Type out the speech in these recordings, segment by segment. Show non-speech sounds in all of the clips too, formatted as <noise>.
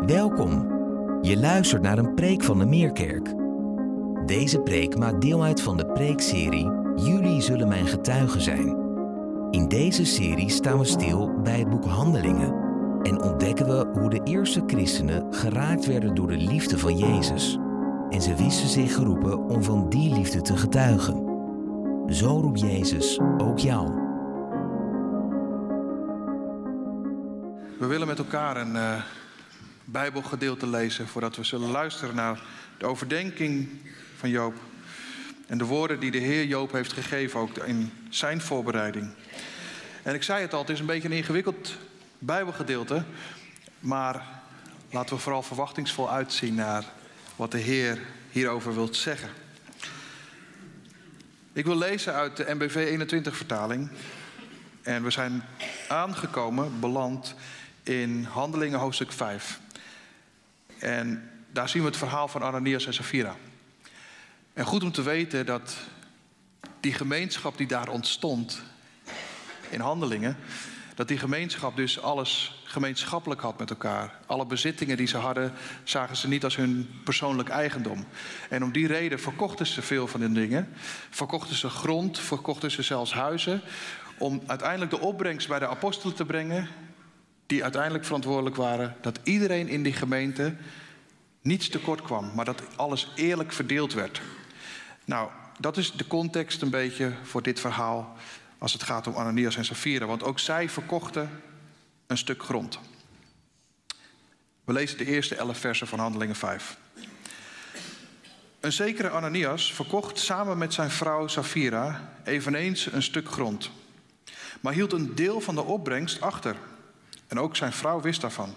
Welkom. Je luistert naar een preek van de Meerkerk. Deze preek maakt deel uit van de preekserie Jullie zullen mijn getuigen zijn. In deze serie staan we stil bij het boek Handelingen en ontdekken we hoe de eerste christenen geraakt werden door de liefde van Jezus. En ze wisten zich geroepen om van die liefde te getuigen. Zo roept Jezus ook jou. We willen met elkaar een uh, Bijbelgedeelte lezen voordat we zullen luisteren naar de overdenking van Joop. En de woorden die de Heer Joop heeft gegeven, ook in zijn voorbereiding. En ik zei het al, het is een beetje een ingewikkeld Bijbelgedeelte. Maar laten we vooral verwachtingsvol uitzien naar wat de Heer hierover wilt zeggen. Ik wil lezen uit de MBV 21 vertaling. En we zijn aangekomen, beland in Handelingen hoofdstuk 5. En daar zien we het verhaal van Ananias en Safira. En goed om te weten dat die gemeenschap die daar ontstond in Handelingen, dat die gemeenschap dus alles gemeenschappelijk had met elkaar. Alle bezittingen die ze hadden, zagen ze niet als hun persoonlijk eigendom. En om die reden verkochten ze veel van die dingen. Verkochten ze grond, verkochten ze zelfs huizen. Om uiteindelijk de opbrengst bij de apostelen te brengen die uiteindelijk verantwoordelijk waren dat iedereen in die gemeente niets tekort kwam, maar dat alles eerlijk verdeeld werd. Nou, dat is de context een beetje voor dit verhaal als het gaat om Ananias en Safira, want ook zij verkochten een stuk grond. We lezen de eerste elf versen van Handelingen 5. Een zekere Ananias verkocht samen met zijn vrouw Safira eveneens een stuk grond, maar hield een deel van de opbrengst achter en ook zijn vrouw wist daarvan.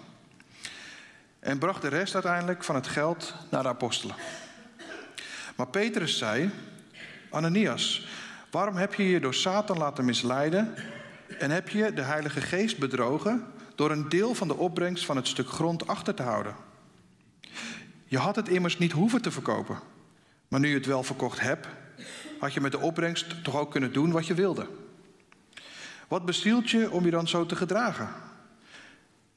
En bracht de rest uiteindelijk van het geld naar de apostelen. Maar Petrus zei: Ananias, waarom heb je je door Satan laten misleiden en heb je de Heilige Geest bedrogen door een deel van de opbrengst van het stuk grond achter te houden? Je had het immers niet hoeven te verkopen, maar nu je het wel verkocht hebt, had je met de opbrengst toch ook kunnen doen wat je wilde. Wat bestielt je om je dan zo te gedragen?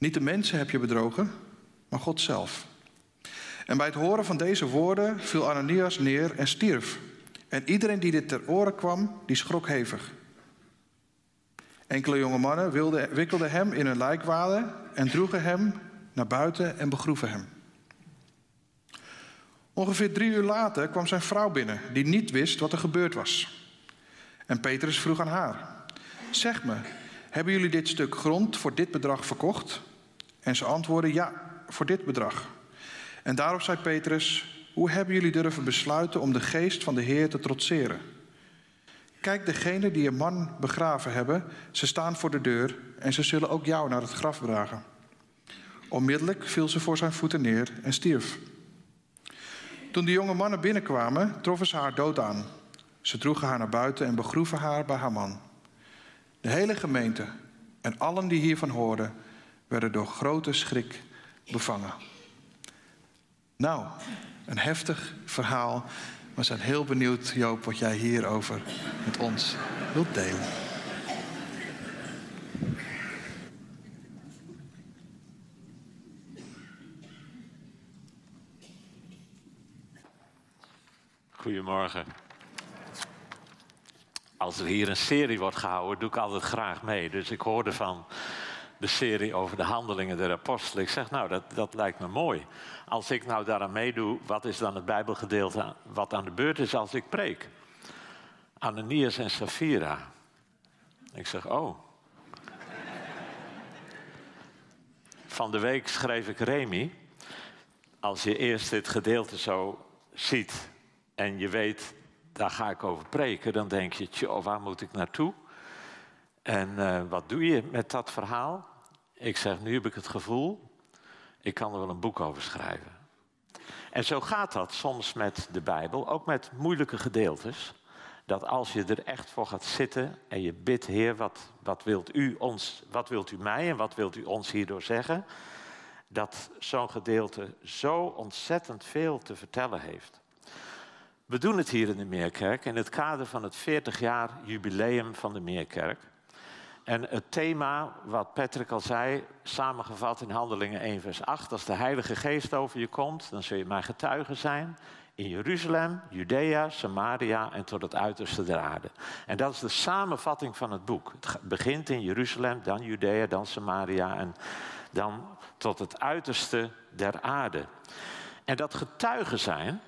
Niet de mensen heb je bedrogen, maar God zelf. En bij het horen van deze woorden viel Ananias neer en stierf. En iedereen die dit ter oren kwam, die schrok hevig. Enkele jonge mannen wikkelden hem in hun lijkwade en droegen hem naar buiten en begroeven hem. Ongeveer drie uur later kwam zijn vrouw binnen, die niet wist wat er gebeurd was. En Petrus vroeg aan haar: Zeg me, hebben jullie dit stuk grond voor dit bedrag verkocht? En ze antwoordden ja, voor dit bedrag. En daarop zei Petrus: Hoe hebben jullie durven besluiten om de geest van de Heer te trotseren? Kijk, degenen die een man begraven hebben, ze staan voor de deur en ze zullen ook jou naar het graf dragen. Onmiddellijk viel ze voor zijn voeten neer en stierf. Toen de jonge mannen binnenkwamen, troffen ze haar dood aan. Ze droegen haar naar buiten en begroeven haar bij haar man. De hele gemeente en allen die hiervan hoorden, werden door grote schrik bevangen. Nou, een heftig verhaal. We zijn heel benieuwd, Joop, wat jij hierover met ons wilt delen. Goedemorgen. Als er hier een serie wordt gehouden, doe ik altijd graag mee. Dus ik hoorde van de serie over de handelingen der apostelen. Ik zeg, nou, dat, dat lijkt me mooi. Als ik nou daaraan meedoe, wat is dan het Bijbelgedeelte wat aan de beurt is als ik preek? Ananias en Safira. Ik zeg, oh. Van de week schreef ik Remy. Als je eerst dit gedeelte zo ziet en je weet, daar ga ik over preken, dan denk je, tjoh, waar moet ik naartoe? En uh, wat doe je met dat verhaal? Ik zeg, nu heb ik het gevoel, ik kan er wel een boek over schrijven. En zo gaat dat soms met de Bijbel, ook met moeilijke gedeeltes. Dat als je er echt voor gaat zitten en je bidt, Heer, wat, wat, wilt u ons, wat wilt u mij en wat wilt u ons hierdoor zeggen? Dat zo'n gedeelte zo ontzettend veel te vertellen heeft. We doen het hier in de Meerkerk in het kader van het 40 jaar jubileum van de Meerkerk. En het thema, wat Patrick al zei, samengevat in Handelingen 1, vers 8. Als de Heilige Geest over je komt, dan zul je mijn getuige zijn. In Jeruzalem, Judea, Samaria en tot het uiterste der aarde. En dat is de samenvatting van het boek. Het begint in Jeruzalem, dan Judea, dan Samaria en dan tot het uiterste der aarde. En dat getuigen zijn,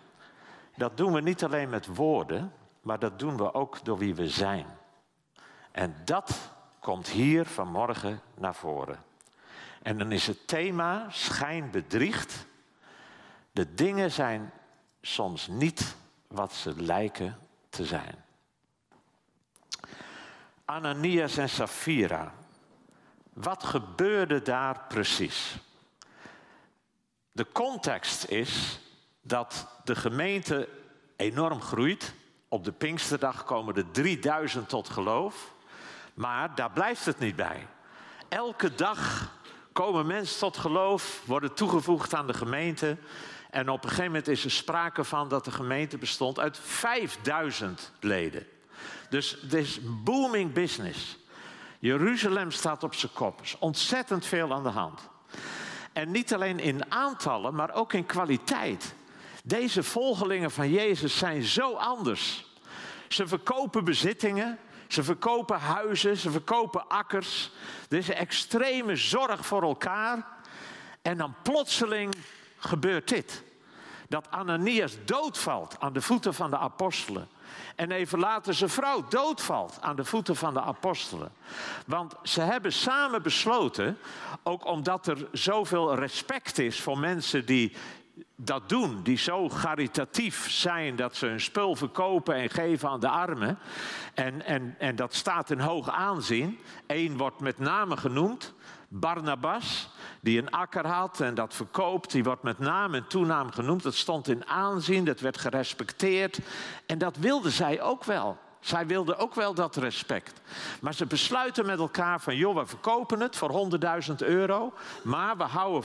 dat doen we niet alleen met woorden, maar dat doen we ook door wie we zijn. En dat komt hier vanmorgen naar voren. En dan is het thema schijn bedriegt. De dingen zijn soms niet wat ze lijken te zijn. Ananias en Safira. Wat gebeurde daar precies? De context is dat de gemeente enorm groeit. Op de Pinksterdag komen er 3000 tot geloof. Maar daar blijft het niet bij. Elke dag komen mensen tot geloof, worden toegevoegd aan de gemeente. En op een gegeven moment is er sprake van dat de gemeente bestond uit 5000 leden. Dus het is booming business. Jeruzalem staat op zijn kop. Er is ontzettend veel aan de hand. En niet alleen in aantallen, maar ook in kwaliteit. Deze volgelingen van Jezus zijn zo anders. Ze verkopen bezittingen, ze verkopen huizen, ze verkopen akkers. Er is een extreme zorg voor elkaar. En dan plotseling gebeurt dit. Dat Ananias doodvalt aan de voeten van de apostelen. En even later zijn vrouw doodvalt aan de voeten van de apostelen. Want ze hebben samen besloten, ook omdat er zoveel respect is voor mensen die dat doen, die zo caritatief zijn dat ze hun spul verkopen en geven aan de armen. En, en, en dat staat in hoog aanzien. Eén wordt met name genoemd, Barnabas, die een akker had en dat verkoopt. Die wordt met naam en toenaam genoemd. Dat stond in aanzien, dat werd gerespecteerd. En dat wilden zij ook wel. Zij wilden ook wel dat respect. Maar ze besluiten met elkaar van, joh, we verkopen het voor 100.000 euro. Maar we houden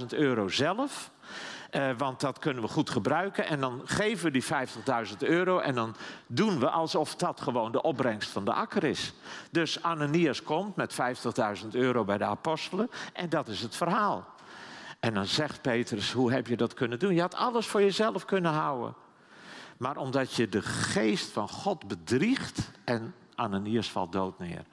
50.000 euro zelf. Uh, want dat kunnen we goed gebruiken. En dan geven we die 50.000 euro en dan doen we alsof dat gewoon de opbrengst van de akker is. Dus Ananias komt met 50.000 euro bij de apostelen en dat is het verhaal. En dan zegt Petrus, hoe heb je dat kunnen doen? Je had alles voor jezelf kunnen houden. Maar omdat je de geest van God bedriegt en Ananias valt dood neer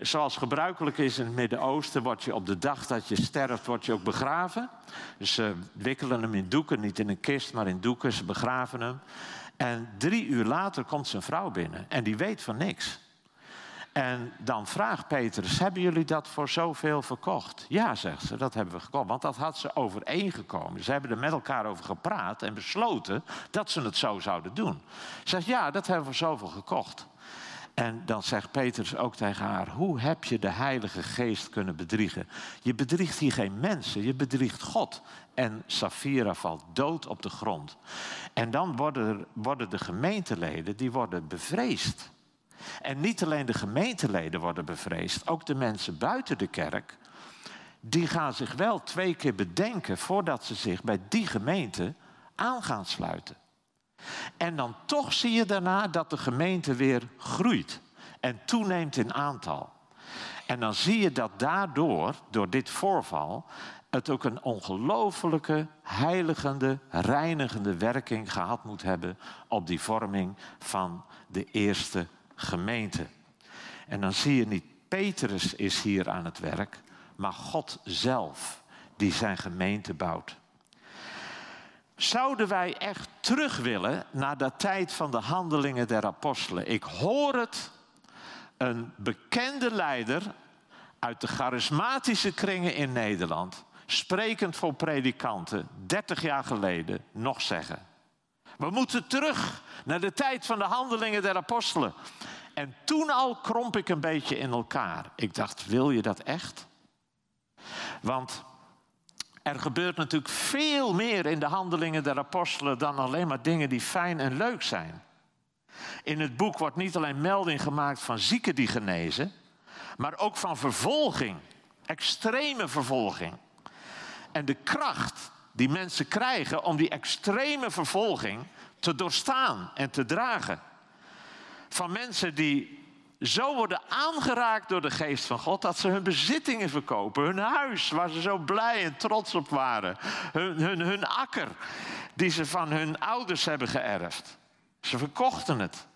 zoals gebruikelijk is in het Midden-Oosten, word je op de dag dat je sterft, word je ook begraven. Dus ze wikkelen hem in doeken, niet in een kist, maar in doeken. Ze begraven hem. En drie uur later komt zijn vrouw binnen en die weet van niks. En dan vraagt Petrus, hebben jullie dat voor zoveel verkocht? Ja, zegt ze, dat hebben we gekocht. Want dat had ze overeengekomen. Ze hebben er met elkaar over gepraat en besloten dat ze het zo zouden doen. Ze zegt, ja, dat hebben we voor zoveel gekocht. En dan zegt Petrus ook tegen haar: Hoe heb je de Heilige Geest kunnen bedriegen? Je bedriegt hier geen mensen, je bedriegt God. En Safira valt dood op de grond. En dan worden, worden de gemeenteleden die worden bevreesd. En niet alleen de gemeenteleden worden bevreesd, ook de mensen buiten de kerk. Die gaan zich wel twee keer bedenken voordat ze zich bij die gemeente aan gaan sluiten. En dan toch zie je daarna dat de gemeente weer groeit en toeneemt in aantal. En dan zie je dat daardoor, door dit voorval, het ook een ongelofelijke, heiligende, reinigende werking gehad moet hebben op die vorming van de eerste gemeente. En dan zie je niet Petrus is hier aan het werk, maar God zelf die zijn gemeente bouwt. Zouden wij echt terug willen naar de tijd van de handelingen der apostelen? Ik hoor het, een bekende leider uit de charismatische kringen in Nederland, sprekend voor predikanten, 30 jaar geleden, nog zeggen. We moeten terug naar de tijd van de handelingen der apostelen. En toen al kromp ik een beetje in elkaar. Ik dacht, wil je dat echt? Want er gebeurt natuurlijk veel meer in de handelingen der apostelen dan alleen maar dingen die fijn en leuk zijn. In het boek wordt niet alleen melding gemaakt van zieken die genezen, maar ook van vervolging, extreme vervolging. En de kracht die mensen krijgen om die extreme vervolging te doorstaan en te dragen. Van mensen die zo worden aangeraakt door de geest van God dat ze hun bezittingen verkopen. Hun huis, waar ze zo blij en trots op waren. Hun, hun, hun akker, die ze van hun ouders hebben geërfd. Ze verkochten het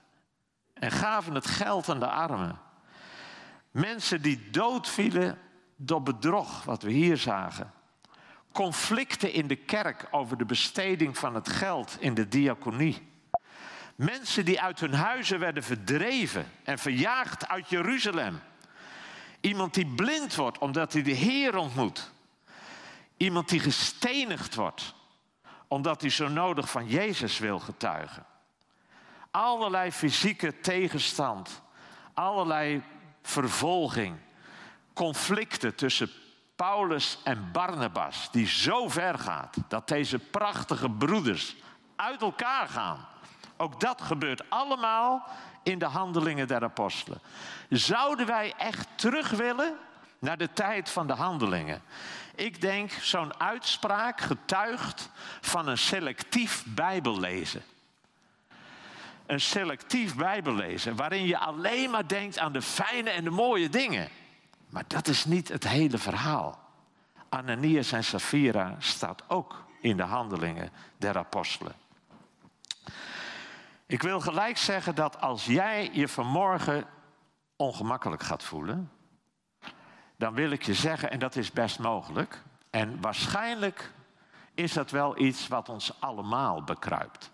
en gaven het geld aan de armen. Mensen die doodvielen door bedrog, wat we hier zagen. Conflicten in de kerk over de besteding van het geld in de diaconie. Mensen die uit hun huizen werden verdreven en verjaagd uit Jeruzalem. Iemand die blind wordt omdat hij de Heer ontmoet. Iemand die gestenigd wordt omdat hij zo nodig van Jezus wil getuigen. Allerlei fysieke tegenstand, allerlei vervolging, conflicten tussen Paulus en Barnabas, die zo ver gaat dat deze prachtige broeders uit elkaar gaan. Ook dat gebeurt allemaal in de handelingen der apostelen. Zouden wij echt terug willen naar de tijd van de handelingen? Ik denk zo'n uitspraak getuigt van een selectief Bijbellezen. Een selectief Bijbellezen waarin je alleen maar denkt aan de fijne en de mooie dingen. Maar dat is niet het hele verhaal. Ananias en Safira staat ook in de handelingen der apostelen. Ik wil gelijk zeggen dat als jij je vanmorgen ongemakkelijk gaat voelen, dan wil ik je zeggen, en dat is best mogelijk, en waarschijnlijk is dat wel iets wat ons allemaal bekruipt.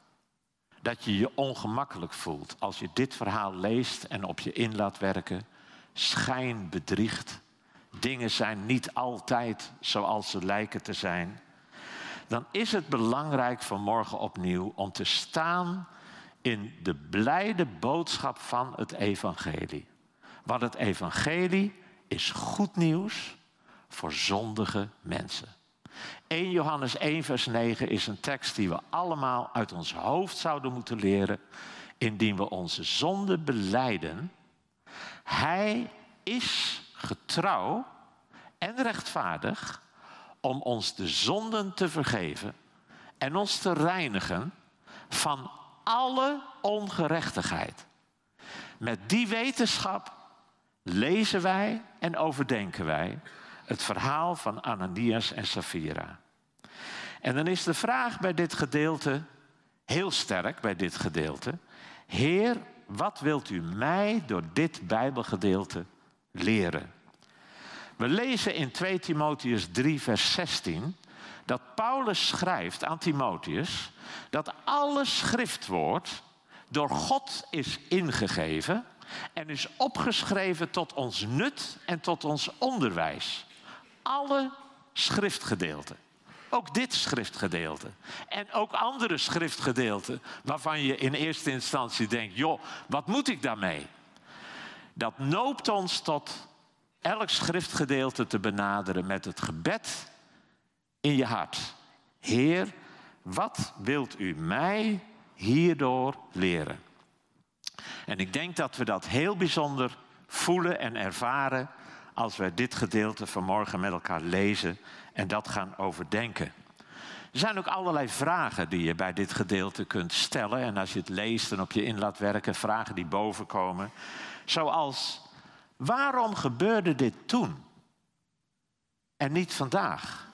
Dat je je ongemakkelijk voelt als je dit verhaal leest en op je in laat werken. Schijn bedriegt. Dingen zijn niet altijd zoals ze lijken te zijn. Dan is het belangrijk vanmorgen opnieuw om te staan in de blijde boodschap van het evangelie. Want het evangelie is goed nieuws voor zondige mensen. 1 Johannes 1 vers 9 is een tekst die we allemaal uit ons hoofd zouden moeten leren indien we onze zonde beleiden. Hij is getrouw en rechtvaardig om ons de zonden te vergeven en ons te reinigen van alle ongerechtigheid. Met die wetenschap lezen wij en overdenken wij het verhaal van Ananias en Safira. En dan is de vraag bij dit gedeelte, heel sterk bij dit gedeelte, Heer, wat wilt u mij door dit Bijbelgedeelte leren? We lezen in 2 Timotheus 3, vers 16 dat Paulus schrijft aan Timotheus dat alle schriftwoord door God is ingegeven en is opgeschreven tot ons nut en tot ons onderwijs. Alle schriftgedeelten. Ook dit schriftgedeelte. En ook andere schriftgedeelten waarvan je in eerste instantie denkt: joh, wat moet ik daarmee? Dat noopt ons tot elk schriftgedeelte te benaderen met het gebed in je hart. Heer, wat wilt u mij hierdoor leren? En ik denk dat we dat heel bijzonder voelen en ervaren als we dit gedeelte vanmorgen met elkaar lezen en dat gaan overdenken. Er zijn ook allerlei vragen die je bij dit gedeelte kunt stellen. En als je het leest en op je in laat werken, vragen die bovenkomen. Zoals, waarom gebeurde dit toen en niet vandaag?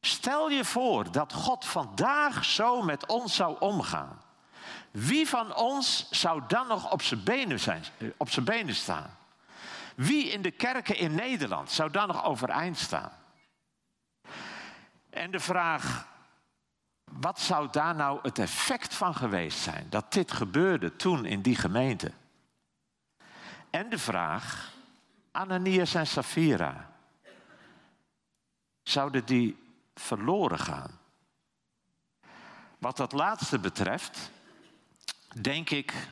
Stel je voor dat God vandaag zo met ons zou omgaan. Wie van ons zou dan nog op zijn benen, zijn, op zijn benen staan? Wie in de kerken in Nederland zou dan nog overeind staan? En de vraag, wat zou daar nou het effect van geweest zijn dat dit gebeurde toen in die gemeente? En de vraag, Ananias en Safira, zouden die verloren gaan? Wat dat laatste betreft, denk ik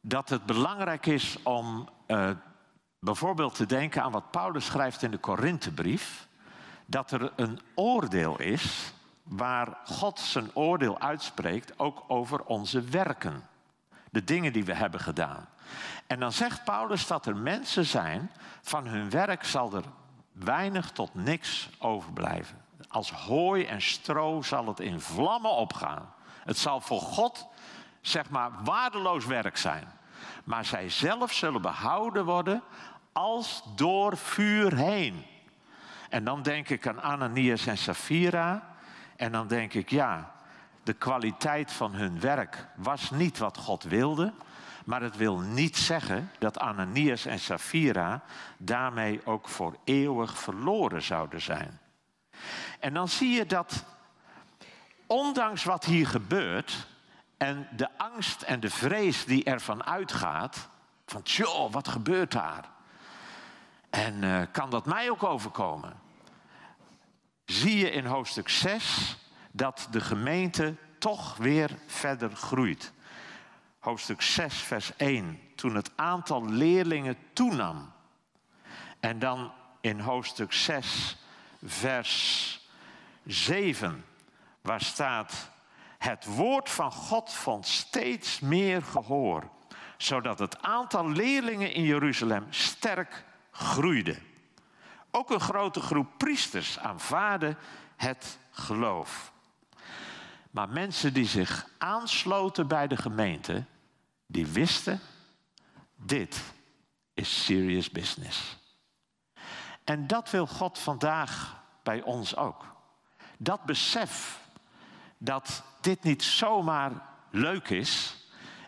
dat het belangrijk is om uh, bijvoorbeeld te denken aan wat Paulus schrijft in de Korinthebrief. Dat er een oordeel is waar God zijn oordeel uitspreekt ook over onze werken. De dingen die we hebben gedaan. En dan zegt Paulus dat er mensen zijn, van hun werk zal er weinig tot niks overblijven. Als hooi en stro zal het in vlammen opgaan. Het zal voor God zeg maar waardeloos werk zijn. maar zij zelf zullen behouden worden als door vuur heen. En dan denk ik aan Ananias en Safira. En dan denk ik, ja, de kwaliteit van hun werk was niet wat God wilde. Maar het wil niet zeggen dat Ananias en Safira daarmee ook voor eeuwig verloren zouden zijn. En dan zie je dat, ondanks wat hier gebeurt en de angst en de vrees die ervan uitgaat, van joh, wat gebeurt daar? En uh, kan dat mij ook overkomen? Zie je in hoofdstuk 6 dat de gemeente toch weer verder groeit. Hoofdstuk 6, vers 1. Toen het aantal leerlingen toenam. En dan in hoofdstuk 6, vers 7, waar staat: Het woord van God vond steeds meer gehoor, zodat het aantal leerlingen in Jeruzalem sterk groeide. Ook een grote groep priesters aanvaarden het geloof. Maar mensen die zich aansloten bij de gemeente, die wisten, dit is serious business. En dat wil God vandaag bij ons ook. Dat besef dat dit niet zomaar leuk is,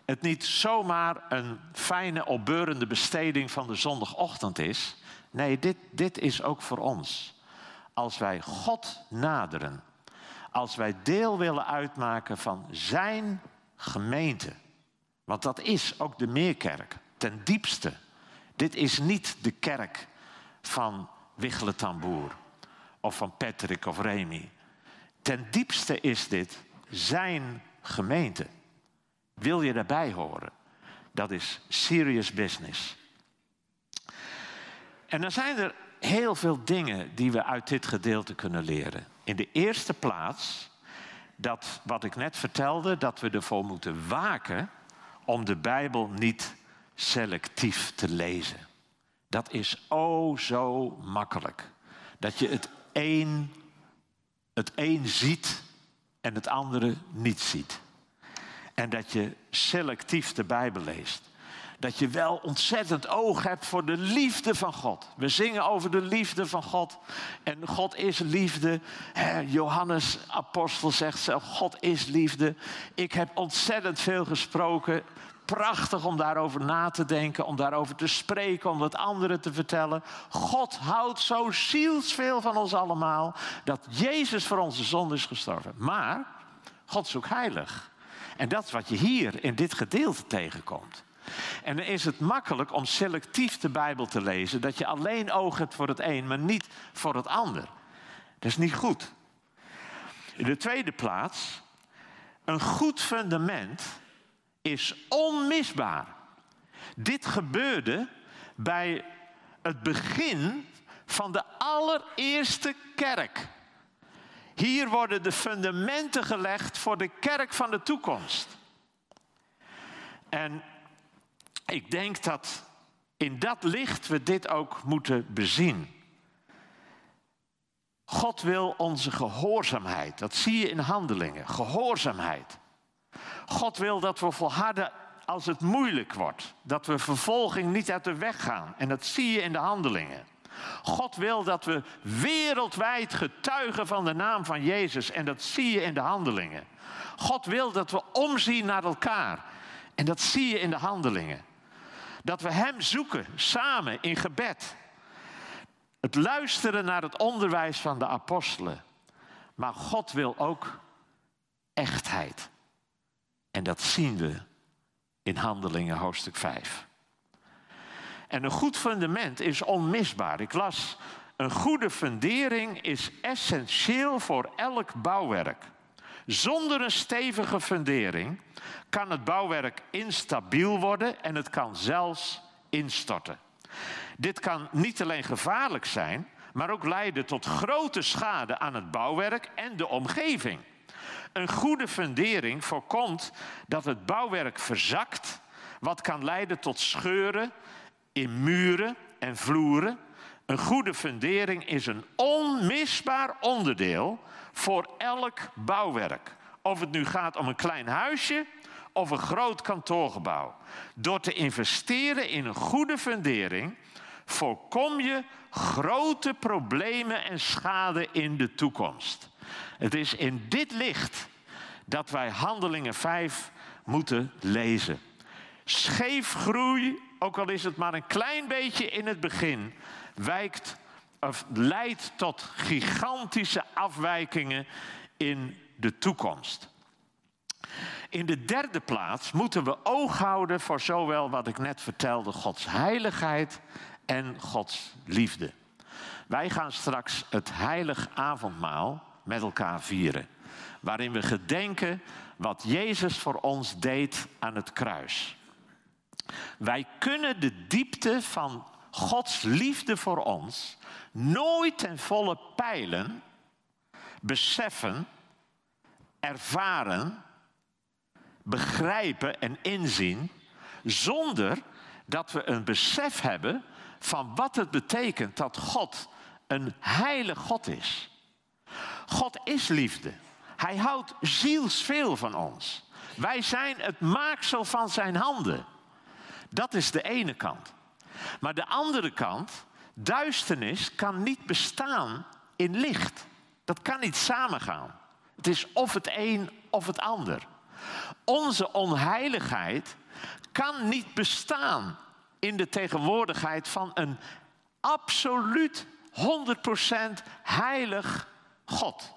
het niet zomaar een fijne, opbeurende besteding van de zondagochtend is. Nee, dit, dit is ook voor ons. Als wij God naderen, als wij deel willen uitmaken van Zijn gemeente. Want dat is ook de Meerkerk, ten diepste. Dit is niet de kerk van Wichelen Tamboer of van Patrick of Remy. Ten diepste is dit Zijn gemeente. Wil je daarbij horen? Dat is serious business. En dan zijn er heel veel dingen die we uit dit gedeelte kunnen leren. In de eerste plaats dat wat ik net vertelde, dat we ervoor moeten waken om de Bijbel niet selectief te lezen. Dat is oh zo makkelijk. Dat je het een, het een ziet en het andere niet ziet. En dat je selectief de Bijbel leest dat je wel ontzettend oog hebt voor de liefde van God. We zingen over de liefde van God. En God is liefde. Johannes, apostel, zegt zelf: God is liefde. Ik heb ontzettend veel gesproken. Prachtig om daarover na te denken, om daarover te spreken, om het anderen te vertellen. God houdt zo zielsveel van ons allemaal dat Jezus voor onze zonde is gestorven. Maar God is ook heilig. En dat is wat je hier in dit gedeelte tegenkomt. En dan is het makkelijk om selectief de Bijbel te lezen, dat je alleen oog hebt voor het een, maar niet voor het ander. Dat is niet goed. In de tweede plaats, een goed fundament is onmisbaar. Dit gebeurde bij het begin van de allereerste kerk. Hier worden de fundamenten gelegd voor de kerk van de toekomst. En ik denk dat in dat licht we dit ook moeten bezien. God wil onze gehoorzaamheid. Dat zie je in handelingen. Gehoorzaamheid. God wil dat we volharden als het moeilijk wordt. Dat we vervolging niet uit de weg gaan. En dat zie je in de handelingen. God wil dat we wereldwijd getuigen van de naam van Jezus. En dat zie je in de handelingen. God wil dat we omzien naar elkaar. En dat zie je in de handelingen. Dat we Hem zoeken, samen in gebed. Het luisteren naar het onderwijs van de apostelen. Maar God wil ook echtheid. En dat zien we in Handelingen hoofdstuk 5. En een goed fundament is onmisbaar. Ik las, een goede fundering is essentieel voor elk bouwwerk. Zonder een stevige fundering kan het bouwwerk instabiel worden en het kan zelfs instorten. Dit kan niet alleen gevaarlijk zijn, maar ook leiden tot grote schade aan het bouwwerk en de omgeving. Een goede fundering voorkomt dat het bouwwerk verzakt, wat kan leiden tot scheuren in muren en vloeren. Een goede fundering is een onmisbaar onderdeel voor elk bouwwerk. Of het nu gaat om een klein huisje of een groot kantoorgebouw. Door te investeren in een goede fundering voorkom je grote problemen en schade in de toekomst. Het is in dit licht dat wij Handelingen 5 moeten lezen. Scheefgroei, ook al is het maar een klein beetje in het begin, wijkt of leidt tot gigantische afwijkingen in de toekomst. In de derde plaats moeten we oog houden voor zowel wat ik net vertelde, Gods heiligheid en Gods liefde. Wij gaan straks het heilig avondmaal met elkaar vieren, waarin we gedenken wat Jezus voor ons deed aan het kruis. Wij kunnen de diepte van Gods liefde voor ons nooit ten volle peilen, beseffen, ervaren, begrijpen en inzien, zonder dat we een besef hebben van wat het betekent dat God een heilig God is. God is liefde. Hij houdt zielsveel van ons. Wij zijn het maaksel van zijn handen. Dat is de ene kant. Maar de andere kant, duisternis kan niet bestaan in licht. Dat kan niet samengaan. Het is of het een of het ander. Onze onheiligheid kan niet bestaan in de tegenwoordigheid van een absoluut 100% heilig God.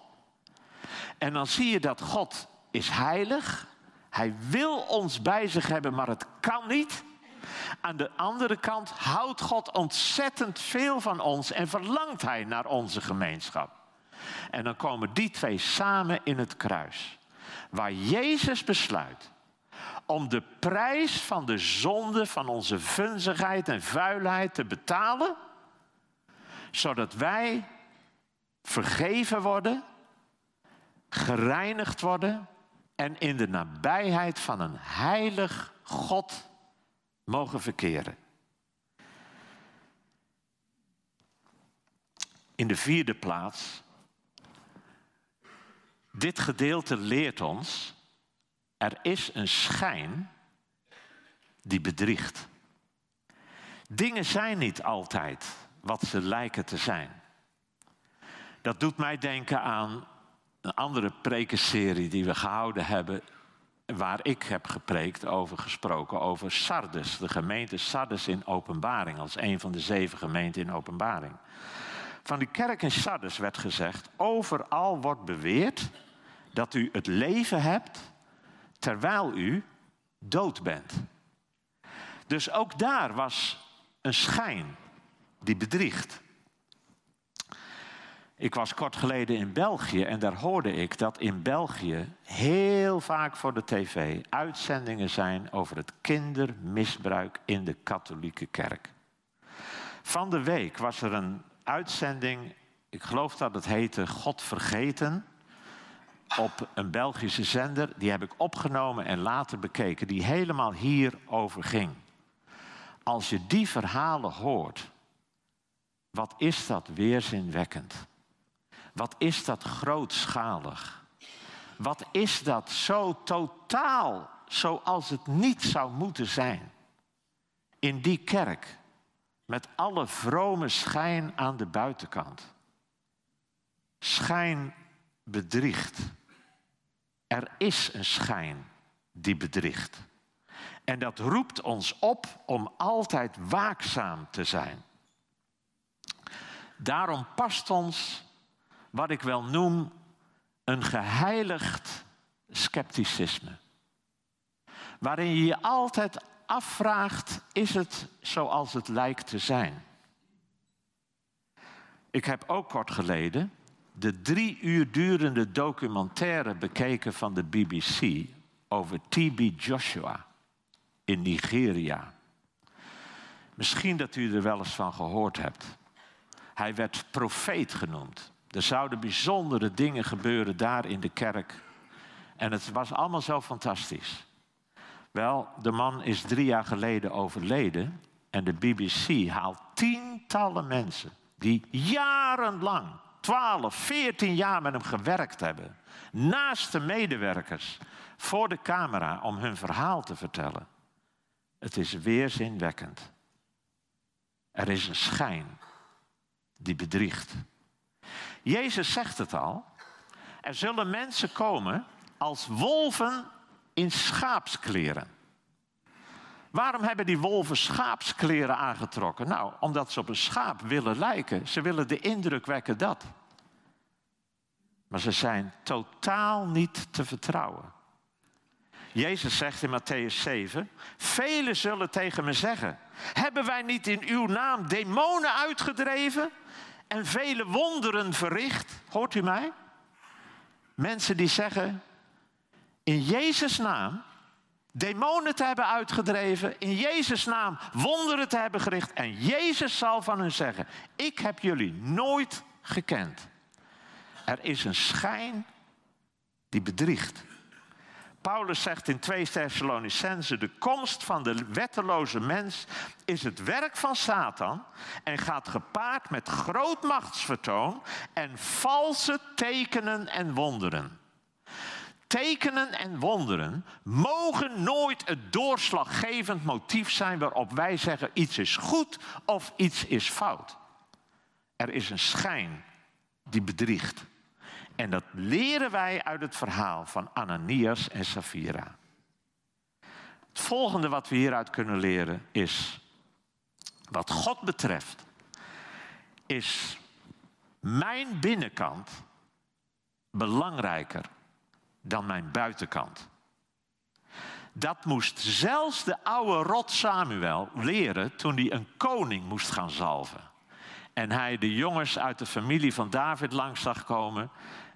En dan zie je dat God is heilig. Hij wil ons bij zich hebben, maar het kan niet. Aan de andere kant houdt God ontzettend veel van ons en verlangt Hij naar onze gemeenschap. En dan komen die twee samen in het kruis. Waar Jezus besluit om de prijs van de zonde, van onze vunzigheid en vuilheid te betalen, zodat wij vergeven worden, gereinigd worden en in de nabijheid van een heilig God mogen verkeren. In de vierde plaats, dit gedeelte leert ons, er is een schijn die bedriegt. Dingen zijn niet altijd wat ze lijken te zijn. Dat doet mij denken aan een andere prekenserie die we gehouden hebben waar ik heb gepreekt over gesproken, over Sardes, de gemeente Sardes in Openbaring, als een van de zeven gemeenten in Openbaring. Van die kerk in Sardes werd gezegd, overal wordt beweerd dat u het leven hebt terwijl u dood bent. Dus ook daar was een schijn die bedriegt. Ik was kort geleden in België en daar hoorde ik dat in België heel vaak voor de tv uitzendingen zijn over het kindermisbruik in de katholieke kerk. Van de week was er een uitzending, ik geloof dat het heette God vergeten, op een Belgische zender. Die heb ik opgenomen en later bekeken, die helemaal hierover ging. Als je die verhalen hoort, wat is dat weerzinwekkend? Wat is dat grootschalig? Wat is dat zo totaal zoals het niet zou moeten zijn? In die kerk, met alle vrome schijn aan de buitenkant. Schijn bedriegt. Er is een schijn die bedriegt. En dat roept ons op om altijd waakzaam te zijn. Daarom past ons wat ik wel noem een geheiligd scepticisme. Waarin je je altijd afvraagt, is het zoals het lijkt te zijn? Ik heb ook kort geleden de drie uur durende documentaire bekeken van de BBC over TB Joshua in Nigeria. Misschien dat u er wel eens van gehoord hebt. Hij werd profeet genoemd. Er zouden bijzondere dingen gebeuren daar in de kerk. En het was allemaal zo fantastisch. Wel, de man is drie jaar geleden overleden. En de BBC haalt tientallen mensen die jarenlang 12, 14 jaar met hem gewerkt hebben. Naast de medewerkers. Voor de camera om hun verhaal te vertellen. Het is weerzinwekkend. Er is een schijn die bedriegt. Jezus zegt het al. Er zullen mensen komen als wolven in schaapskleren. Waarom hebben die wolven schaapskleren aangetrokken? Nou, omdat ze op een schaap willen lijken. Ze willen de indruk wekken dat. Maar ze zijn totaal niet te vertrouwen. Jezus zegt in Matthäus 7: Velen zullen tegen me zeggen: Hebben wij niet in uw naam demonen uitgedreven en vele wonderen verricht? Hoort u mij? Mensen die zeggen: In Jezus' naam demonen te hebben uitgedreven, in Jezus' naam wonderen te hebben gericht. En Jezus zal van hen zeggen: Ik heb jullie nooit gekend. Er is een schijn die bedriegt. Paulus zegt in 2 Thessalonicense: De komst van de wetteloze mens is het werk van Satan en gaat gepaard met groot machtsvertoon en valse tekenen en wonderen. Tekenen en wonderen mogen nooit het doorslaggevend motief zijn waarop wij zeggen iets is goed of iets is fout. Er is een schijn die bedriegt. En dat leren wij uit het verhaal van Ananias en Safira. Het volgende wat we hieruit kunnen leren is, wat God betreft, is mijn binnenkant belangrijker dan mijn buitenkant. Dat moest zelfs de oude rot Samuel leren toen hij een koning moest gaan zalven. En hij de jongens uit de familie van David langs zag komen.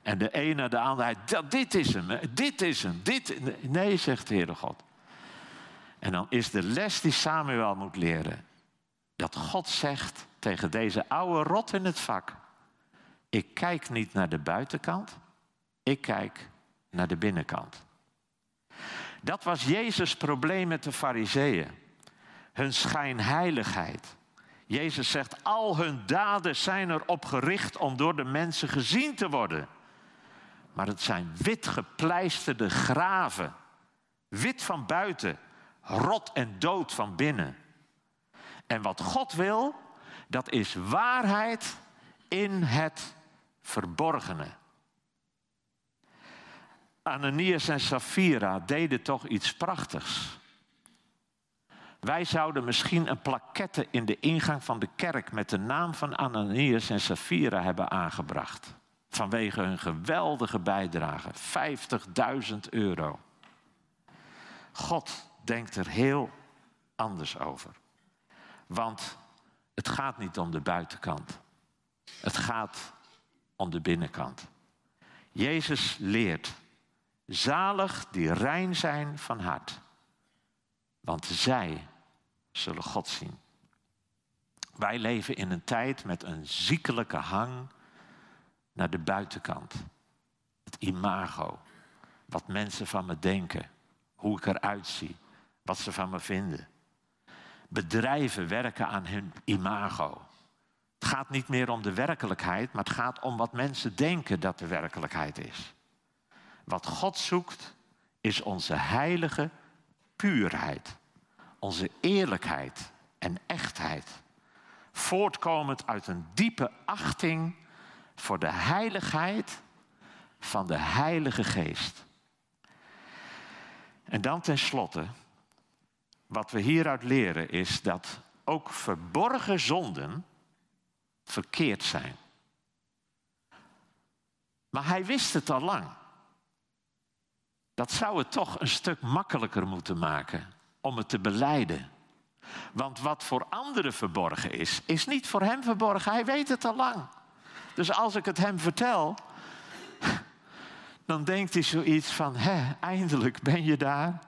En de naar de ander, hij, dit is hem, dit is hem, dit. Nee, zegt de Heere God. En dan is de les die Samuel moet leren. Dat God zegt tegen deze oude rot in het vak. Ik kijk niet naar de buitenkant. Ik kijk naar de binnenkant. Dat was Jezus' probleem met de fariseeën. Hun schijnheiligheid. Jezus zegt, al hun daden zijn erop gericht om door de mensen gezien te worden. Maar het zijn wit gepleisterde graven. Wit van buiten, rot en dood van binnen. En wat God wil, dat is waarheid in het verborgene. Ananias en Safira deden toch iets prachtigs. Wij zouden misschien een plaquette in de ingang van de kerk met de naam van Ananias en Safira hebben aangebracht. Vanwege hun geweldige bijdrage, 50.000 euro. God denkt er heel anders over. Want het gaat niet om de buitenkant. Het gaat om de binnenkant. Jezus leert Zalig die rein zijn van hart, want zij zullen God zien. Wij leven in een tijd met een ziekelijke hang naar de buitenkant. Het imago. Wat mensen van me denken. Hoe ik eruit zie. Wat ze van me vinden. Bedrijven werken aan hun imago. Het gaat niet meer om de werkelijkheid, maar het gaat om wat mensen denken dat de werkelijkheid is. Wat God zoekt is onze heilige puurheid, onze eerlijkheid en echtheid, voortkomend uit een diepe achting voor de heiligheid van de Heilige Geest. En dan tenslotte, wat we hieruit leren is dat ook verborgen zonden verkeerd zijn. Maar hij wist het al lang. Dat zou het toch een stuk makkelijker moeten maken om het te beleiden. Want wat voor anderen verborgen is, is niet voor hem verborgen. Hij weet het al lang. Dus als ik het hem vertel, <laughs> dan denkt hij zoiets van, hè, eindelijk ben je daar.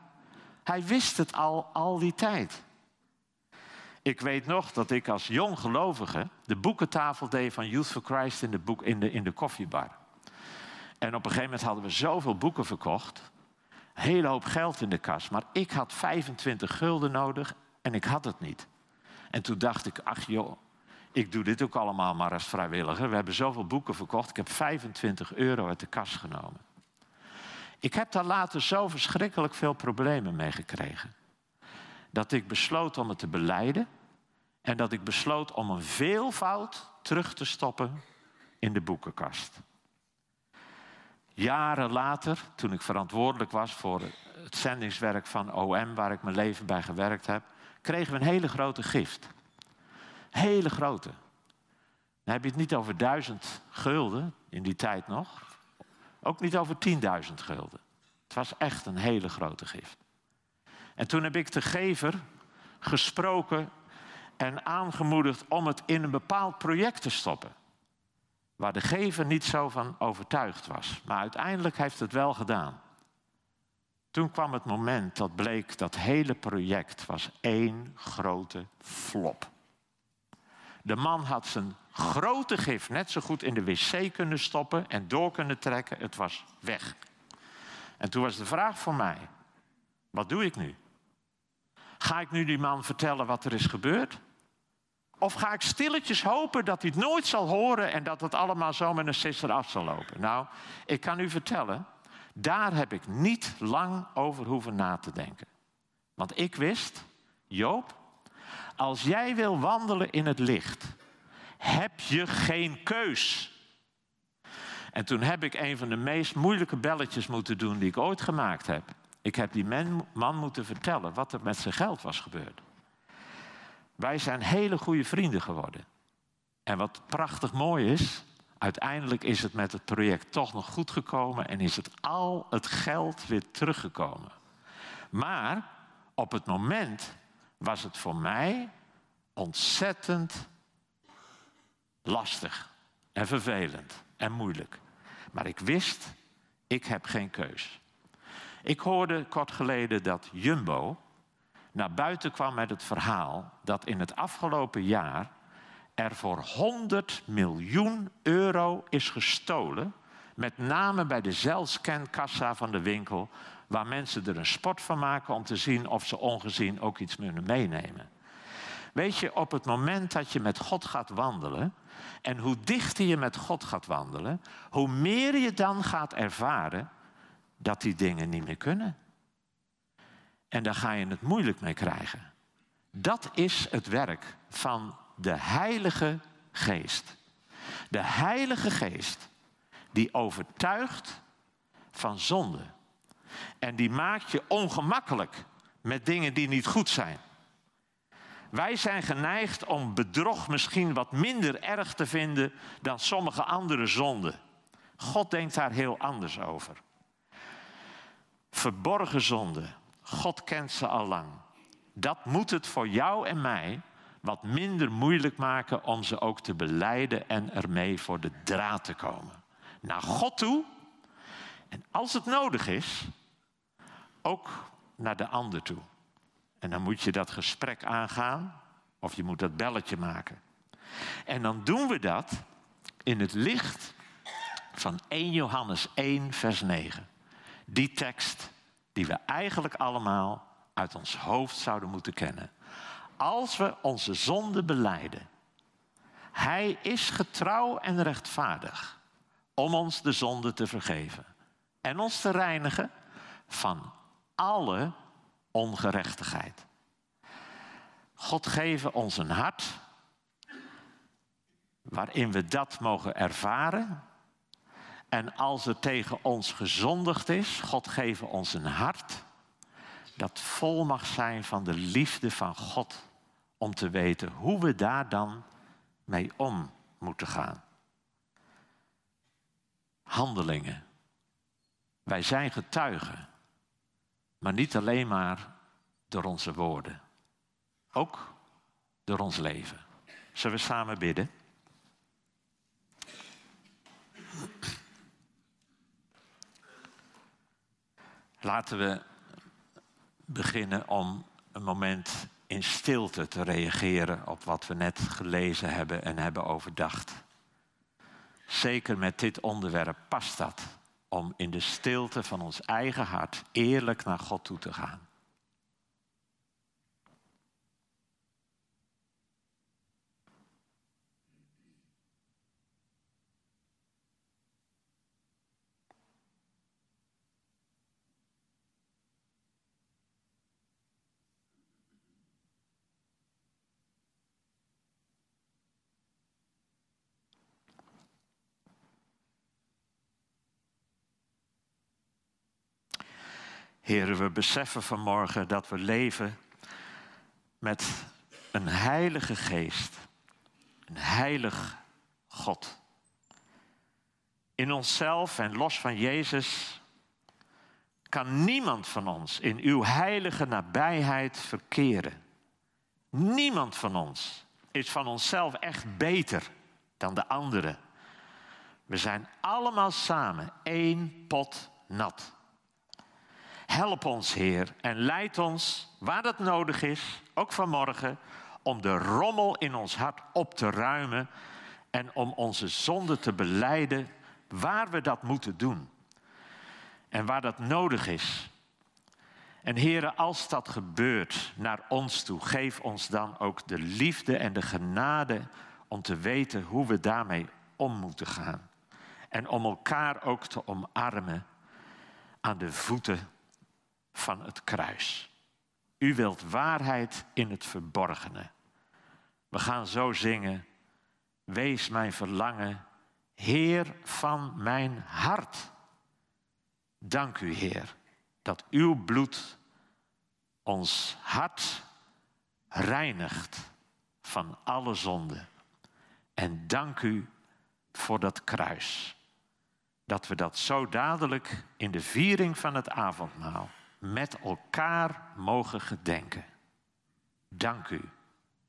Hij wist het al al die tijd. Ik weet nog dat ik als jong gelovige de boekentafel deed van Youth for Christ in de, boek, in de, in de koffiebar. En op een gegeven moment hadden we zoveel boeken verkocht hele hoop geld in de kas. Maar ik had 25 gulden nodig en ik had het niet. En toen dacht ik, ach joh, ik doe dit ook allemaal maar als vrijwilliger. We hebben zoveel boeken verkocht. Ik heb 25 euro uit de kas genomen. Ik heb daar later zo verschrikkelijk veel problemen mee gekregen. Dat ik besloot om het te beleiden. En dat ik besloot om een veelvoud terug te stoppen in de boekenkast. Jaren later, toen ik verantwoordelijk was voor het zendingswerk van OM, waar ik mijn leven bij gewerkt heb, kregen we een hele grote gift. Hele grote. Dan heb je het niet over duizend gulden in die tijd nog. Ook niet over tienduizend gulden. Het was echt een hele grote gift. En toen heb ik de gever gesproken en aangemoedigd om het in een bepaald project te stoppen. Waar de gever niet zo van overtuigd was. Maar uiteindelijk heeft het wel gedaan. Toen kwam het moment dat bleek dat hele project was één grote flop. De man had zijn grote gif net zo goed in de wc kunnen stoppen en door kunnen trekken. Het was weg. En toen was de vraag voor mij: wat doe ik nu? Ga ik nu die man vertellen wat er is gebeurd? Of ga ik stilletjes hopen dat hij het nooit zal horen en dat het allemaal zo met een sisser af zal lopen? Nou, ik kan u vertellen, daar heb ik niet lang over hoeven na te denken. Want ik wist, Joop, als jij wil wandelen in het licht, heb je geen keus. En toen heb ik een van de meest moeilijke belletjes moeten doen die ik ooit gemaakt heb. Ik heb die man moeten vertellen wat er met zijn geld was gebeurd. Wij zijn hele goede vrienden geworden. En wat prachtig mooi is, uiteindelijk is het met het project toch nog goed gekomen en is het al het geld weer teruggekomen. Maar op het moment was het voor mij ontzettend lastig en vervelend en moeilijk. Maar ik wist, ik heb geen keus. Ik hoorde kort geleden dat Jumbo naar buiten kwam met het verhaal dat in het afgelopen jaar er voor 100 miljoen euro is gestolen. Met name bij de zelfscankassa van de winkel, waar mensen er een sport van maken om te zien of ze ongezien ook iets kunnen meenemen. Weet je, op het moment dat je met God gaat wandelen, en hoe dichter je met God gaat wandelen, hoe meer je dan gaat ervaren dat die dingen niet meer kunnen. En daar ga je het moeilijk mee krijgen. Dat is het werk van de Heilige Geest. De Heilige Geest die overtuigt van zonde. En die maakt je ongemakkelijk met dingen die niet goed zijn. Wij zijn geneigd om bedrog misschien wat minder erg te vinden dan sommige andere zonden. God denkt daar heel anders over. Verborgen zonden, God kent ze al lang. Dat moet het voor jou en mij wat minder moeilijk maken om ze ook te beleiden en ermee voor de draad te komen. Naar God toe en als het nodig is, ook naar de ander toe. En dan moet je dat gesprek aangaan of je moet dat belletje maken. En dan doen we dat in het licht van 1 Johannes 1, vers 9. Die tekst die we eigenlijk allemaal uit ons hoofd zouden moeten kennen. Als we onze zonde beleiden, Hij is getrouw en rechtvaardig om ons de zonde te vergeven en ons te reinigen van alle ongerechtigheid. God geven ons een hart waarin we dat mogen ervaren. En als er tegen ons gezondigd is, God geven ons een hart dat vol mag zijn van de liefde van God om te weten hoe we daar dan mee om moeten gaan. Handelingen. Wij zijn getuigen, maar niet alleen maar door onze woorden. Ook door ons leven. Zullen we samen bidden? Laten we beginnen om een moment in stilte te reageren op wat we net gelezen hebben en hebben overdacht. Zeker met dit onderwerp past dat om in de stilte van ons eigen hart eerlijk naar God toe te gaan. Heren, we beseffen vanmorgen dat we leven met een heilige geest, een heilig God. In onszelf en los van Jezus kan niemand van ons in uw heilige nabijheid verkeren. Niemand van ons is van onszelf echt beter dan de andere. We zijn allemaal samen één pot nat. Help ons, Heer, en leid ons waar dat nodig is, ook vanmorgen, om de rommel in ons hart op te ruimen en om onze zonde te beleiden waar we dat moeten doen. En waar dat nodig is. En heren, als dat gebeurt naar ons toe, geef ons dan ook de liefde en de genade om te weten hoe we daarmee om moeten gaan. En om elkaar ook te omarmen aan de voeten van het kruis. U wilt waarheid in het verborgene. We gaan zo zingen. Wees mijn verlangen, Heer van mijn hart. Dank u, Heer, dat uw bloed ons hart reinigt van alle zonde. En dank u voor dat kruis. Dat we dat zo dadelijk in de viering van het avondmaal met elkaar mogen gedenken. Dank u.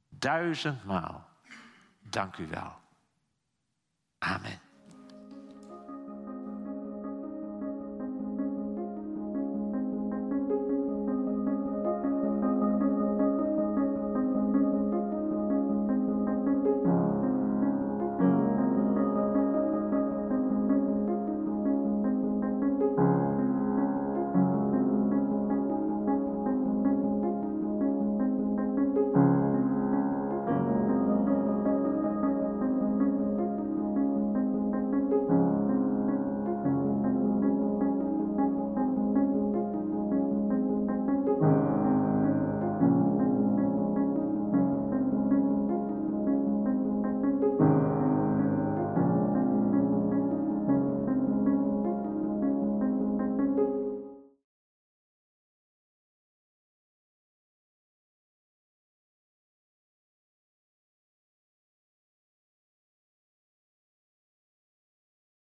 Duizendmaal. Dank u wel. Amen.